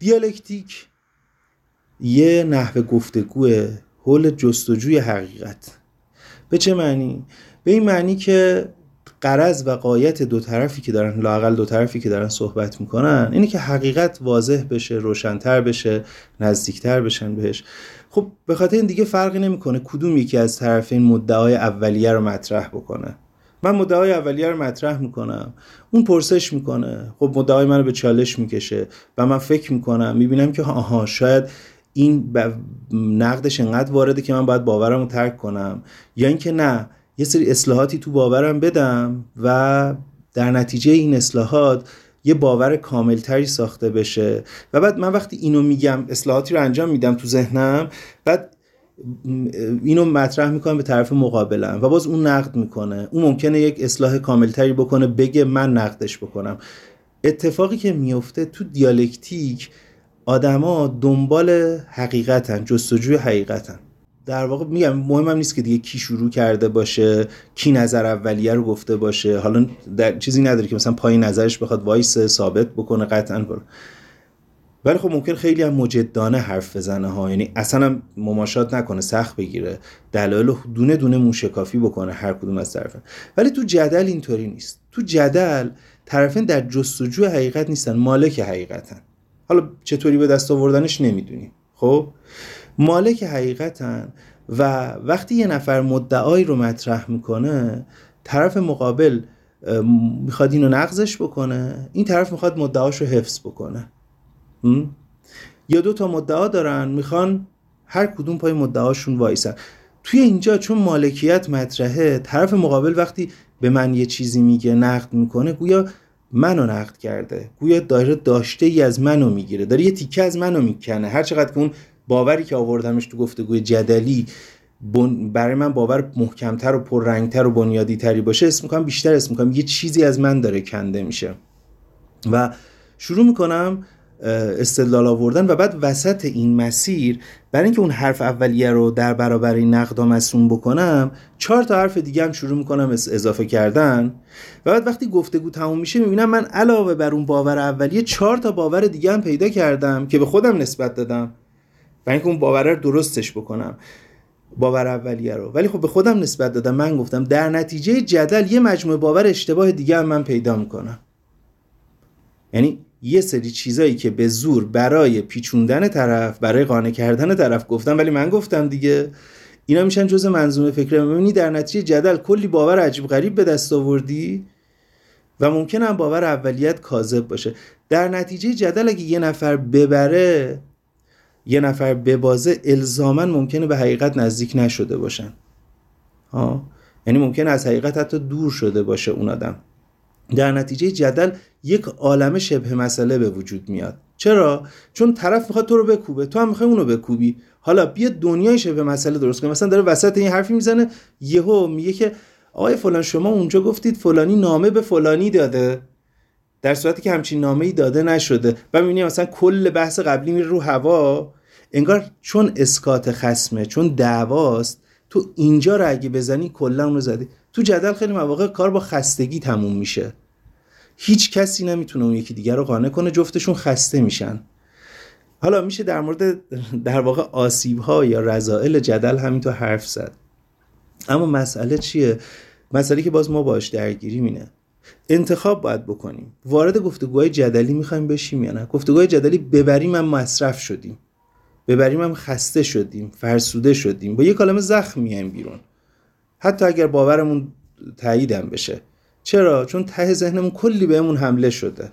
دیالکتیک یه نحوه گفتگوه حول جستجوی حقیقت. به چه معنی؟ به این معنی که قرض و قایت دو طرفی که دارن لاقل دو طرفی که دارن صحبت می‌کنن اینه که حقیقت واضح بشه روشنتر بشه نزدیکتر بشن بهش. خب به خاطر این دیگه فرقی نمی‌کنه کدوم یکی از طرفین مدعای اولیه رو مطرح بکنه. من مدعای اولیه رو مطرح می‌کنم. اون پرسش می‌کنه. خب مدعای منو به چالش می‌کشه و من فکر می‌کنم می‌بینم که آها شاید این نقدش انقدر وارده که من باید باورم رو ترک کنم. یا اینکه نه یه سری اصلاحاتی تو باورم بدم و در نتیجه این اصلاحات یه باور کاملتری ساخته بشه. و بعد من وقتی اینو میگم اصلاحاتی رو انجام میدم تو ذهنم بعد اینو مطرح می‌کنم به طرف مقابلم و باز اون نقد می‌کنه. اون ممکنه یک اصلاح کاملتری بکنه بگه من نقدش بکنم. اتفاقی که میفته تو دیالکتیک آدما دنبال حقیقتن جستجوی حقیقتن. در واقع میگم مهمم نیست که دیگه کی شروع کرده باشه کی نظر اولیه رو گفته باشه. حالا در چیزی نداره که مثلا پای نظرش بخواد وایسه ثابت بکنه قطعا کنه ولی خب ممکن خیلی هم مجدانه حرف بزنه ها. یعنی اصلا هم مماشات نکنه سخت بگیره. دلایل دونه دونه موشکافی بکنه هر کدوم از طرفین. ولی تو جدل اینطوری نیست. تو جدل طرفین در جستجوی حقیقت نیستن مالک حقیقتن. حالا چطوری به دست آوردنش نمی‌دونیم خب؟ مالک حقیقتن و وقتی یه نفر مدعایی رو مطرح می‌کنه طرف مقابل می‌خواد اینو نقضش بکنه این طرف می‌خواد مدعاش رو حفظ بکنه. یا دو تا مدعا دارن می‌خوان هر کدوم پای مدعاشون وایسن. توی اینجا چون مالکیت مطرحه طرف مقابل وقتی به من یه چیزی میگه نقد می‌کنه گویا منو نقد کرده. گویا داره داشته ای از منو می‌گیره. داره یه تیکه از منو می‌کنه. هر چقدر که اون باوری که آوردمش تو گفتگوی جدلی برای من باور محکمتر و پررنگتر و بنیادی تری باشه اسم می‌کنم بیشتر اسم می‌کنم. یه چیزی از من داره کنده میشه. و شروع می‌کنم استدلال آوردن و بعد وسط این مسیر برای اینکه اون حرف اولیه رو در برابر این نقد مسئول بکنم چهار تا حرف دیگه هم شروع می‌کنم اضافه کردن. و بعد وقتی گفتگو تموم میشه می‌بینم من علاوه بر اون باور اولیه چهار تا باور دیگه هم پیدا کردم که به خودم نسبت دادم. برای اینکه اون باور رو درستش بکنم باور اولیه رو. ولی خب به خودم نسبت دادم. من گفتم در نتیجه جدل یه مجموعه باور اشتباه دیگه هم من پیدا می‌کنم. یعنی یه سری چیزایی که به زور برای پیچوندن طرف برای قانع کردن طرف گفتم ولی من گفتم دیگه. اینا میشن جز منظومه فکر می‌بینی در نتیجه جدل کلی باور عجیب غریب به دست آوردی و ممکن هم باور اولیت کاذب باشه. در نتیجه جدل اگه یه نفر ببره یه نفر ببازه الزاما ممکنه به حقیقت نزدیک نشده باشن. ها؟ یعنی ممکن از حقیقت حتی دور شده باشه اون آدم. در نتیجه جدل یک عالم شبه مسئله به وجود میاد. چرا؟ چون طرف می‌خواد تو رو بکوبه تو هم می‌خوای اونو بکوبی. حالا بیا دنیای شبه مسئله درست کنی مثلا داره وسط این حرفی می‌زنه یهو میگه که آقای فلان شما اونجا گفتید فلانی نامه به فلانی داده. در صورتی که همچین نامه ای داده نشده. و می‌بینی مثلا کل بحث قبلی میره رو هوا. انگار چون اسکات خسمه چون دعواست تو اینجا رو بزنی کلا اون رو زدی. تو جدل خیلی مواقع کار با خستگی تموم میشه. هیچ کسی نمی‌تونه اون یکی دیگر رو قانع کنه جفتشون خسته میشن. حالا میشه در مورد در واقع آسیب ها یا رضائل جدل همینطور حرف زد. اما مسئله چیه؟ مسئله که باز ما باش درگیری مینه انتخاب باید بکنیم. وارد گفتگوهای جدلی می‌خوایم بشیم یا نه؟ گفتگوهای جدلی ببریم هم مصرف شدیم. ببریم هم خسته شدیم فرسوده شدیم. با یه کلمه زخم میایم بیرون. حتی اگر باورمون تاییدم بشه. چرا؟ چون ته ذهنمون کلی بهمون حمله شده.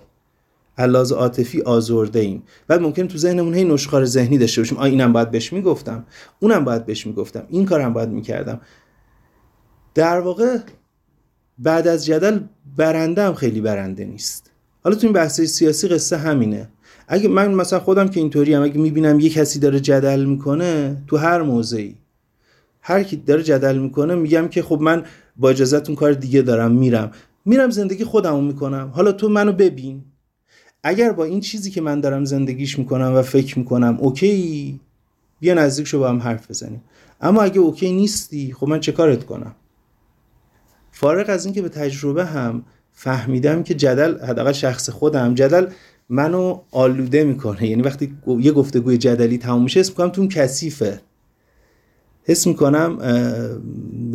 علاز عاطفی آزرده ایم بعد ممکن تو ذهنمون هی نشخار ذهنی داشته باشیم. آ اینم باید بهش می‌گفتم. اونم باید بهش می‌گفتم. این کارم باید می‌کردم. در واقع بعد از جدل برنده هم خیلی برنده نیست. حالا تو این بحث سیاسی قصه همینه. اگه من مثلا خودم که اینطوری هم اگه می‌بینم یه کسی داره جدل می‌کنه تو هر موضعی. هر کی داره جدل می‌کنه میگم که خب من با اجازهتون کار دیگه دارم میرم. میرم زندگی خودمو می‌کنم. حالا تو منو ببین. اگر با این چیزی که من دارم زندگیش می‌کنم و فکر می‌کنم OK بیا نزدیک شو با هم حرف بزنیم. اما اگه OK نیستی خب من چه کارت کنم؟ فارغ از اینکه به تجربه هم فهمیدم که جدل حداقل شخص خودم جدل منو آلوده می‌کنه. یعنی وقتی یه گفتگوی جدلی تموم میشه اسم می‌کنم تو کثیفه. حس می‌کنم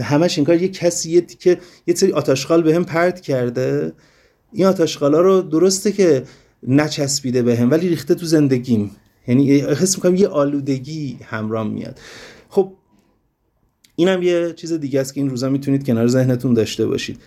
همش این کار یه کسی که یه سری آتاشخال به هم پرد کرده. این آتاشخالا رو درسته که نچسبیده به هم ولی ریخته تو زندگیم. یعنی حس می‌کنم یه آلودگی همراه میاد. خب اینم یه چیز دیگه است که این روزا می‌تونید کنار ذهنتون داشته باشید.